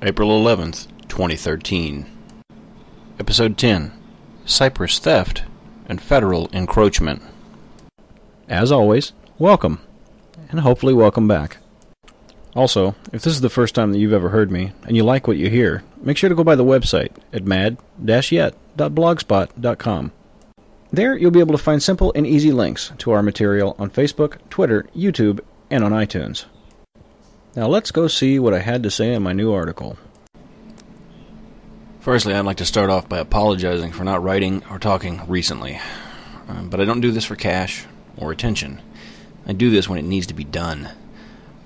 April 11th, 2013. Episode 10 Cyprus Theft and Federal Encroachment. As always, welcome, and hopefully welcome back. Also, if this is the first time that you've ever heard me and you like what you hear, make sure to go by the website at mad-yet.blogspot.com. There, you'll be able to find simple and easy links to our material on Facebook, Twitter, YouTube, and on iTunes. Now let's go see what I had to say in my new article. Firstly, I'd like to start off by apologizing for not writing or talking recently. Uh, but I don't do this for cash or attention. I do this when it needs to be done.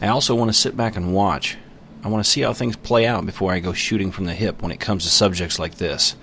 I also want to sit back and watch. I want to see how things play out before I go shooting from the hip when it comes to subjects like this.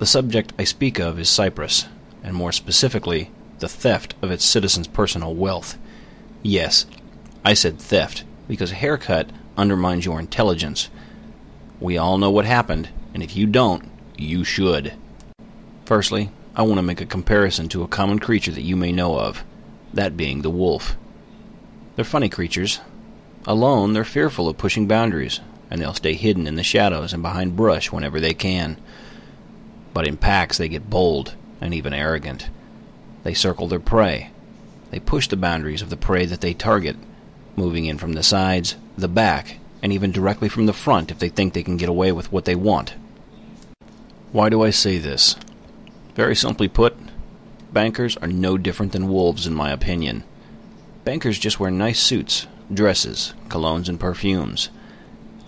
The subject I speak of is Cyprus, and more specifically, the theft of its citizens' personal wealth. Yes, I said theft because a haircut undermines your intelligence. We all know what happened, and if you don't, you should. Firstly, I want to make a comparison to a common creature that you may know of, that being the wolf. They're funny creatures. Alone, they're fearful of pushing boundaries, and they'll stay hidden in the shadows and behind brush whenever they can. But in packs, they get bold and even arrogant. They circle their prey. They push the boundaries of the prey that they target moving in from the sides, the back, and even directly from the front if they think they can get away with what they want. Why do I say this? Very simply put, bankers are no different than wolves in my opinion. Bankers just wear nice suits, dresses, colognes, and perfumes.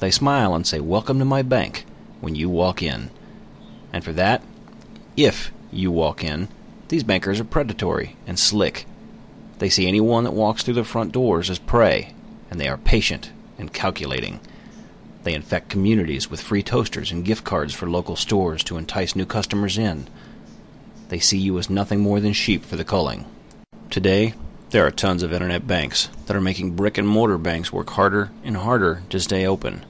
They smile and say, Welcome to my bank, when you walk in. And for that, if you walk in, these bankers are predatory and slick they see anyone that walks through the front doors as prey, and they are patient and calculating. They infect communities with free toasters and gift cards for local stores to entice new customers in. They see you as nothing more than sheep for the culling. Today, there are tons of internet banks that are making brick and mortar banks work harder and harder to stay open.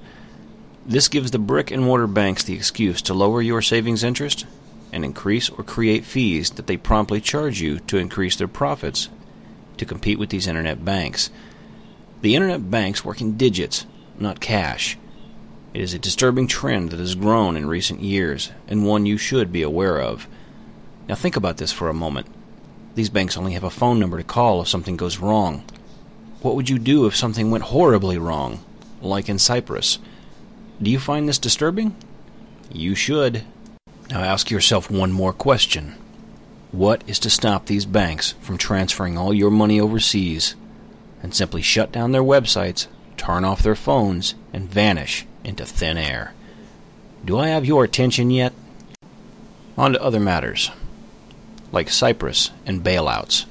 This gives the brick and mortar banks the excuse to lower your savings interest and increase or create fees that they promptly charge you to increase their profits to compete with these internet banks. The internet banks work in digits, not cash. It is a disturbing trend that has grown in recent years, and one you should be aware of. Now think about this for a moment. These banks only have a phone number to call if something goes wrong. What would you do if something went horribly wrong, like in Cyprus? Do you find this disturbing? You should. Now ask yourself one more question. What is to stop these banks from transferring all your money overseas and simply shut down their websites, turn off their phones, and vanish into thin air? Do I have your attention yet? On to other matters, like Cyprus and bailouts.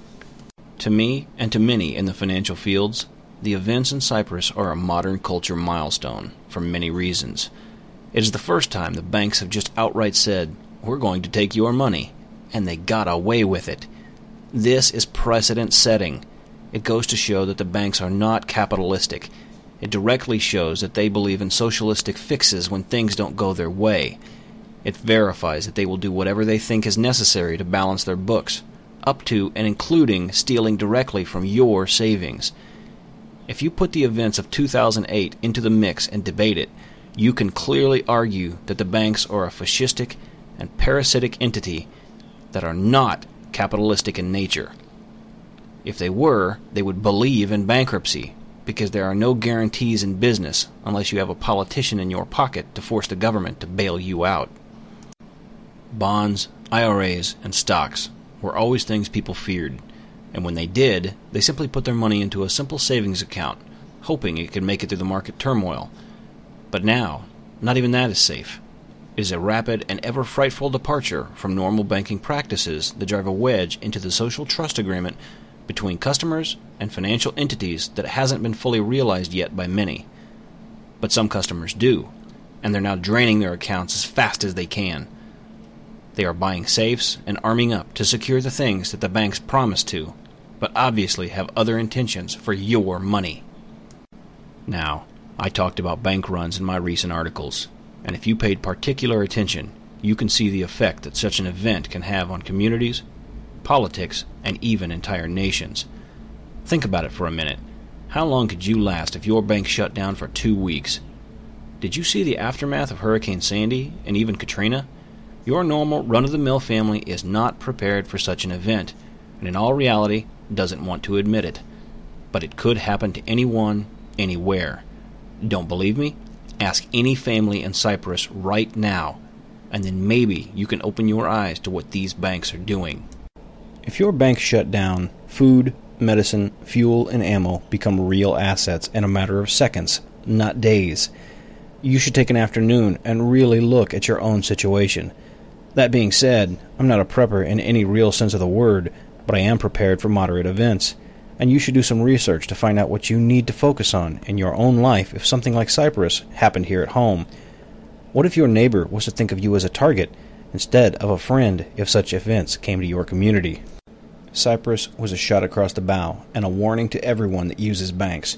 To me, and to many in the financial fields, the events in Cyprus are a modern culture milestone for many reasons. It is the first time the banks have just outright said, We're going to take your money and they got away with it. This is precedent setting. It goes to show that the banks are not capitalistic. It directly shows that they believe in socialistic fixes when things don't go their way. It verifies that they will do whatever they think is necessary to balance their books, up to and including stealing directly from your savings. If you put the events of 2008 into the mix and debate it, you can clearly argue that the banks are a fascistic and parasitic entity that are not capitalistic in nature. If they were, they would believe in bankruptcy, because there are no guarantees in business unless you have a politician in your pocket to force the government to bail you out. Bonds, IRAs, and stocks were always things people feared, and when they did, they simply put their money into a simple savings account, hoping it could make it through the market turmoil. But now, not even that is safe is a rapid and ever frightful departure from normal banking practices that drive a wedge into the social trust agreement between customers and financial entities that hasn't been fully realized yet by many. But some customers do, and they're now draining their accounts as fast as they can. They are buying safes and arming up to secure the things that the banks promise to, but obviously have other intentions for your money. Now, I talked about bank runs in my recent articles, and if you paid particular attention, you can see the effect that such an event can have on communities, politics, and even entire nations. Think about it for a minute. How long could you last if your bank shut down for two weeks? Did you see the aftermath of Hurricane Sandy and even Katrina? Your normal, run of the mill family is not prepared for such an event, and in all reality, doesn't want to admit it. But it could happen to anyone, anywhere. Don't believe me? Ask any family in Cyprus right now, and then maybe you can open your eyes to what these banks are doing. If your bank shut down, food, medicine, fuel, and ammo become real assets in a matter of seconds, not days. You should take an afternoon and really look at your own situation. That being said, I'm not a prepper in any real sense of the word, but I am prepared for moderate events. And you should do some research to find out what you need to focus on in your own life if something like Cyprus happened here at home. What if your neighbor was to think of you as a target instead of a friend if such events came to your community? Cyprus was a shot across the bow and a warning to everyone that uses banks.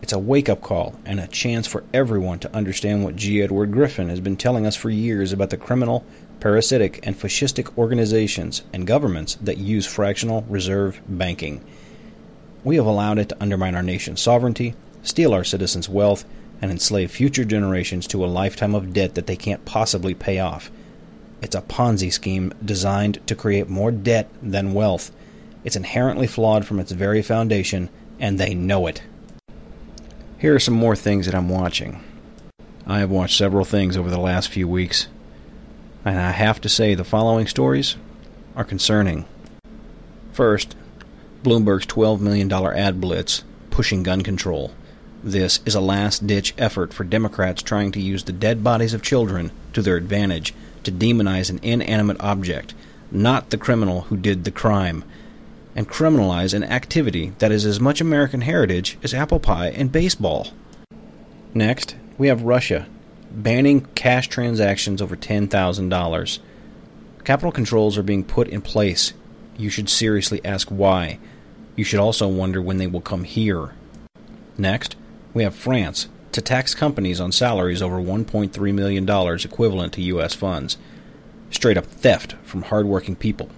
It's a wake up call and a chance for everyone to understand what G. Edward Griffin has been telling us for years about the criminal, parasitic, and fascistic organizations and governments that use fractional reserve banking. We have allowed it to undermine our nation's sovereignty, steal our citizens' wealth, and enslave future generations to a lifetime of debt that they can't possibly pay off. It's a Ponzi scheme designed to create more debt than wealth. It's inherently flawed from its very foundation, and they know it. Here are some more things that I'm watching. I have watched several things over the last few weeks, and I have to say the following stories are concerning. First, Bloomberg's $12 million ad blitz pushing gun control. This is a last ditch effort for Democrats trying to use the dead bodies of children to their advantage to demonize an inanimate object, not the criminal who did the crime, and criminalize an activity that is as much American heritage as apple pie and baseball. Next, we have Russia banning cash transactions over $10,000. Capital controls are being put in place. You should seriously ask why. You should also wonder when they will come here. Next, we have France to tax companies on salaries over $1.3 million equivalent to U.S. funds. Straight up theft from hardworking people.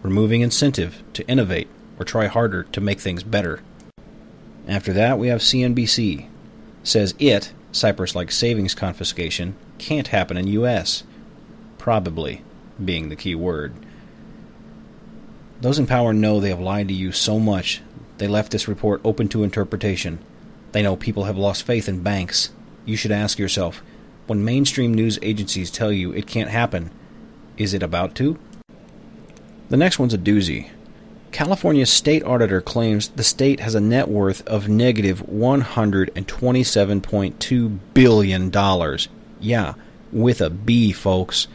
Removing incentive to innovate or try harder to make things better. After that, we have CNBC. Says it, Cyprus like savings confiscation, can't happen in U.S. Probably being the key word. Those in power know they have lied to you so much they left this report open to interpretation they know people have lost faith in banks. You should ask yourself when mainstream news agencies tell you it can't happen, is it about to? The next one's a doozy. California's state auditor claims the state has a net worth of negative $127.2 billion. Yeah, with a B, folks.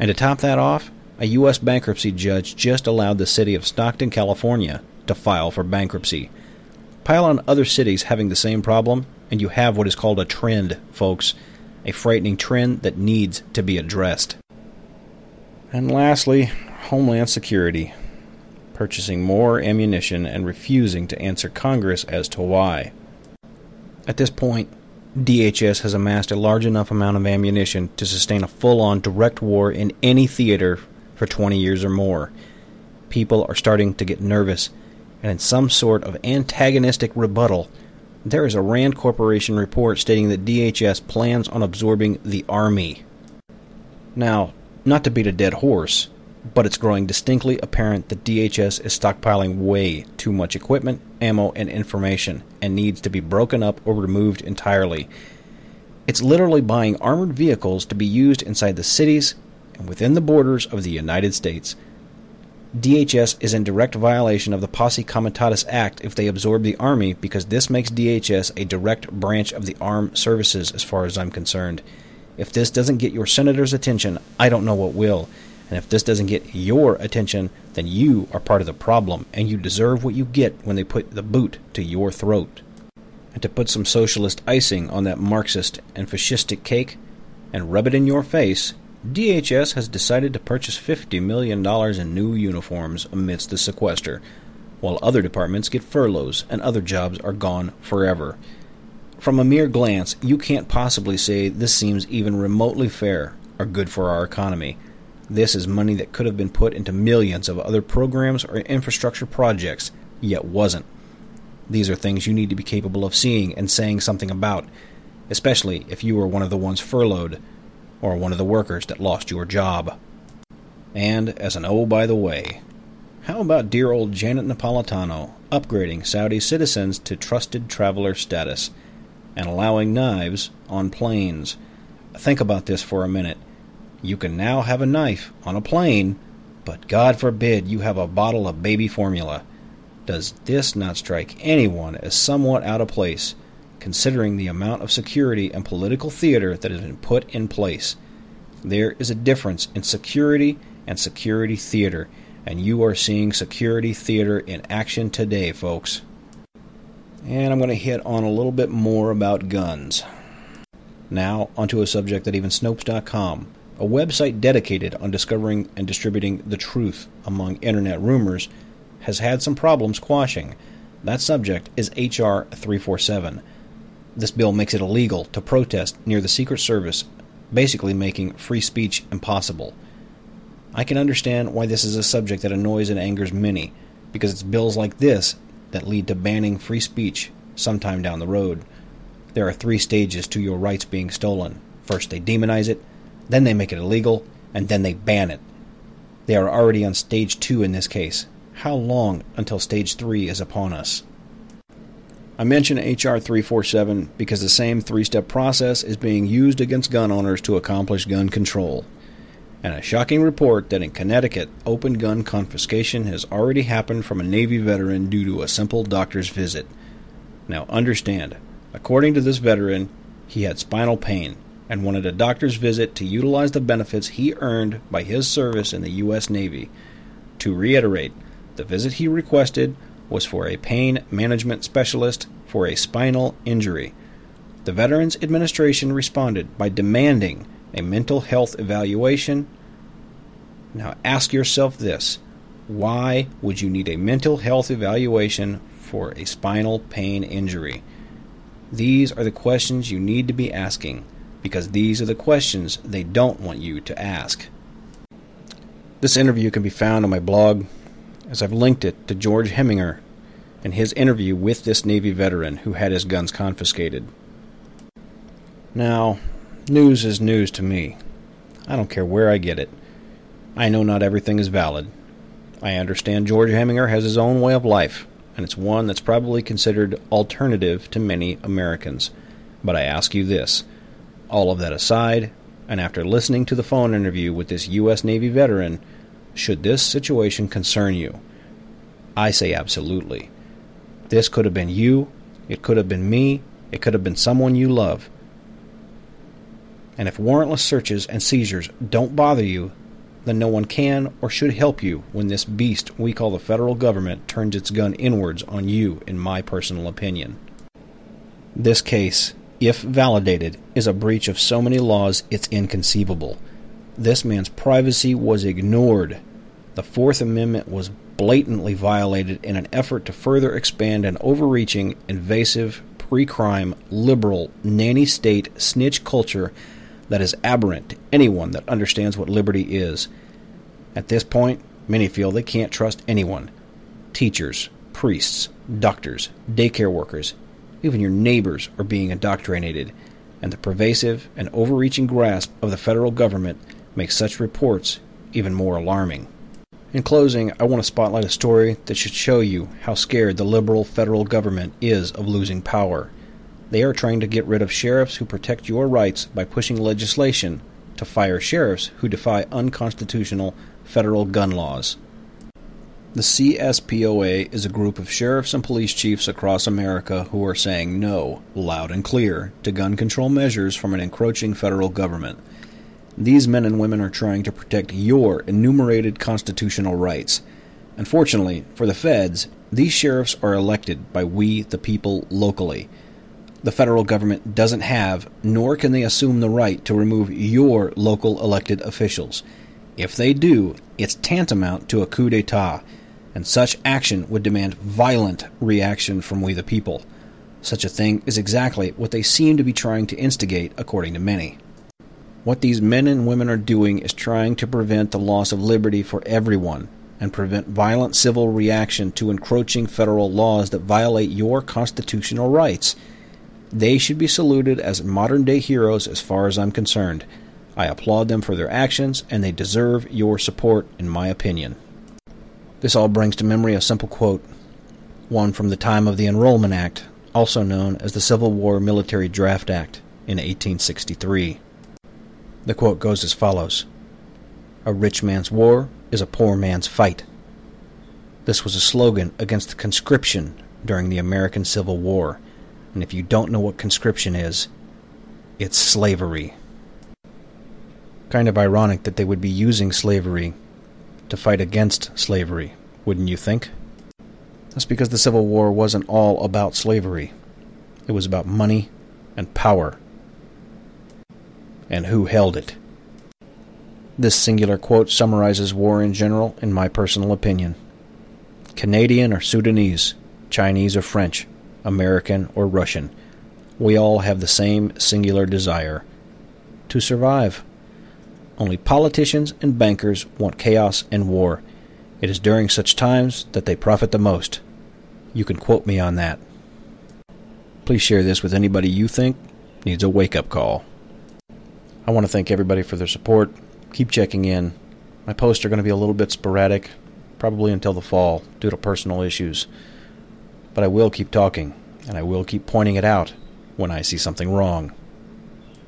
And to top that off, a U.S. bankruptcy judge just allowed the city of Stockton, California to file for bankruptcy. Pile on other cities having the same problem, and you have what is called a trend, folks. A frightening trend that needs to be addressed. And lastly, Homeland Security. Purchasing more ammunition and refusing to answer Congress as to why. At this point, DHS has amassed a large enough amount of ammunition to sustain a full on direct war in any theater for 20 years or more. People are starting to get nervous and in some sort of antagonistic rebuttal, there is a Rand Corporation report stating that DHS plans on absorbing the Army. Now, not to beat a dead horse, but it's growing distinctly apparent that DHS is stockpiling way too much equipment, ammo, and information, and needs to be broken up or removed entirely. It's literally buying armored vehicles to be used inside the cities and within the borders of the United States. DHS is in direct violation of the Posse Comitatus Act if they absorb the Army because this makes DHS a direct branch of the armed services as far as I'm concerned. If this doesn't get your senator's attention, I don't know what will. And if this doesn't get your attention, then you are part of the problem, and you deserve what you get when they put the boot to your throat. And to put some socialist icing on that Marxist and fascistic cake and rub it in your face, DHS has decided to purchase $50 million in new uniforms amidst the sequester, while other departments get furloughs and other jobs are gone forever. From a mere glance, you can't possibly say this seems even remotely fair or good for our economy. This is money that could have been put into millions of other programs or infrastructure projects, yet wasn't. These are things you need to be capable of seeing and saying something about. especially if you were one of the ones furloughed or one of the workers that lost your job. And as an oh by the way, how about dear old Janet Napolitano upgrading Saudi citizens to trusted traveler status and allowing knives on planes? Think about this for a minute. You can now have a knife on a plane, but God forbid you have a bottle of baby formula. Does this not strike anyone as somewhat out of place, considering the amount of security and political theater that has been put in place? There is a difference in security and security theater, and you are seeing security theater in action today, folks. And I'm going to hit on a little bit more about guns. Now, onto a subject that even Snopes.com, a website dedicated on discovering and distributing the truth among internet rumors, has had some problems quashing. That subject is H.R. 347. This bill makes it illegal to protest near the Secret Service, basically making free speech impossible. I can understand why this is a subject that annoys and angers many, because it's bills like this that lead to banning free speech sometime down the road. There are three stages to your rights being stolen. First, they demonize it, then they make it illegal, and then they ban it. They are already on stage two in this case. How long until stage three is upon us? I mention H.R. 347 because the same three step process is being used against gun owners to accomplish gun control. And a shocking report that in Connecticut, open gun confiscation has already happened from a Navy veteran due to a simple doctor's visit. Now, understand, according to this veteran, he had spinal pain and wanted a doctor's visit to utilize the benefits he earned by his service in the U.S. Navy. To reiterate, the visit he requested was for a pain management specialist for a spinal injury. The Veterans Administration responded by demanding a mental health evaluation. Now ask yourself this why would you need a mental health evaluation for a spinal pain injury? These are the questions you need to be asking because these are the questions they don't want you to ask. This interview can be found on my blog as I've linked it to George Heminger and his interview with this Navy veteran who had his guns confiscated. Now, news is news to me. I don't care where I get it. I know not everything is valid. I understand George Heminger has his own way of life, and it's one that's probably considered alternative to many Americans. But I ask you this all of that aside, and after listening to the phone interview with this U.S. Navy veteran, should this situation concern you? I say absolutely. This could have been you, it could have been me, it could have been someone you love. And if warrantless searches and seizures don't bother you, then no one can or should help you when this beast we call the federal government turns its gun inwards on you, in my personal opinion. This case, if validated, is a breach of so many laws it's inconceivable. This man's privacy was ignored. The Fourth Amendment was blatantly violated in an effort to further expand an overreaching, invasive, pre crime, liberal, nanny state snitch culture that is aberrant to anyone that understands what liberty is. At this point, many feel they can't trust anyone teachers, priests, doctors, daycare workers, even your neighbors are being indoctrinated, and the pervasive and overreaching grasp of the federal government makes such reports even more alarming. In closing, I want to spotlight a story that should show you how scared the liberal federal government is of losing power. They are trying to get rid of sheriffs who protect your rights by pushing legislation to fire sheriffs who defy unconstitutional federal gun laws. The CSPOA is a group of sheriffs and police chiefs across America who are saying no, loud and clear, to gun control measures from an encroaching federal government. These men and women are trying to protect your enumerated constitutional rights. Unfortunately, for the feds, these sheriffs are elected by we, the people, locally. The federal government doesn't have, nor can they assume the right to remove your local elected officials. If they do, it's tantamount to a coup d'etat, and such action would demand violent reaction from we the people. Such a thing is exactly what they seem to be trying to instigate, according to many. What these men and women are doing is trying to prevent the loss of liberty for everyone and prevent violent civil reaction to encroaching federal laws that violate your constitutional rights. They should be saluted as modern day heroes as far as I'm concerned. I applaud them for their actions, and they deserve your support, in my opinion. This all brings to memory a simple quote, one from the time of the Enrollment Act, also known as the Civil War Military Draft Act, in 1863. The quote goes as follows A rich man's war is a poor man's fight. This was a slogan against conscription during the American Civil War. And if you don't know what conscription is, it's slavery. Kind of ironic that they would be using slavery to fight against slavery, wouldn't you think? That's because the Civil War wasn't all about slavery. It was about money and power. And who held it. This singular quote summarizes war in general, in my personal opinion. Canadian or Sudanese, Chinese or French, American or Russian, we all have the same singular desire to survive. Only politicians and bankers want chaos and war. It is during such times that they profit the most. You can quote me on that. Please share this with anybody you think needs a wake up call. I want to thank everybody for their support. Keep checking in. My posts are going to be a little bit sporadic probably until the fall due to personal issues. But I will keep talking, and I will keep pointing it out when I see something wrong.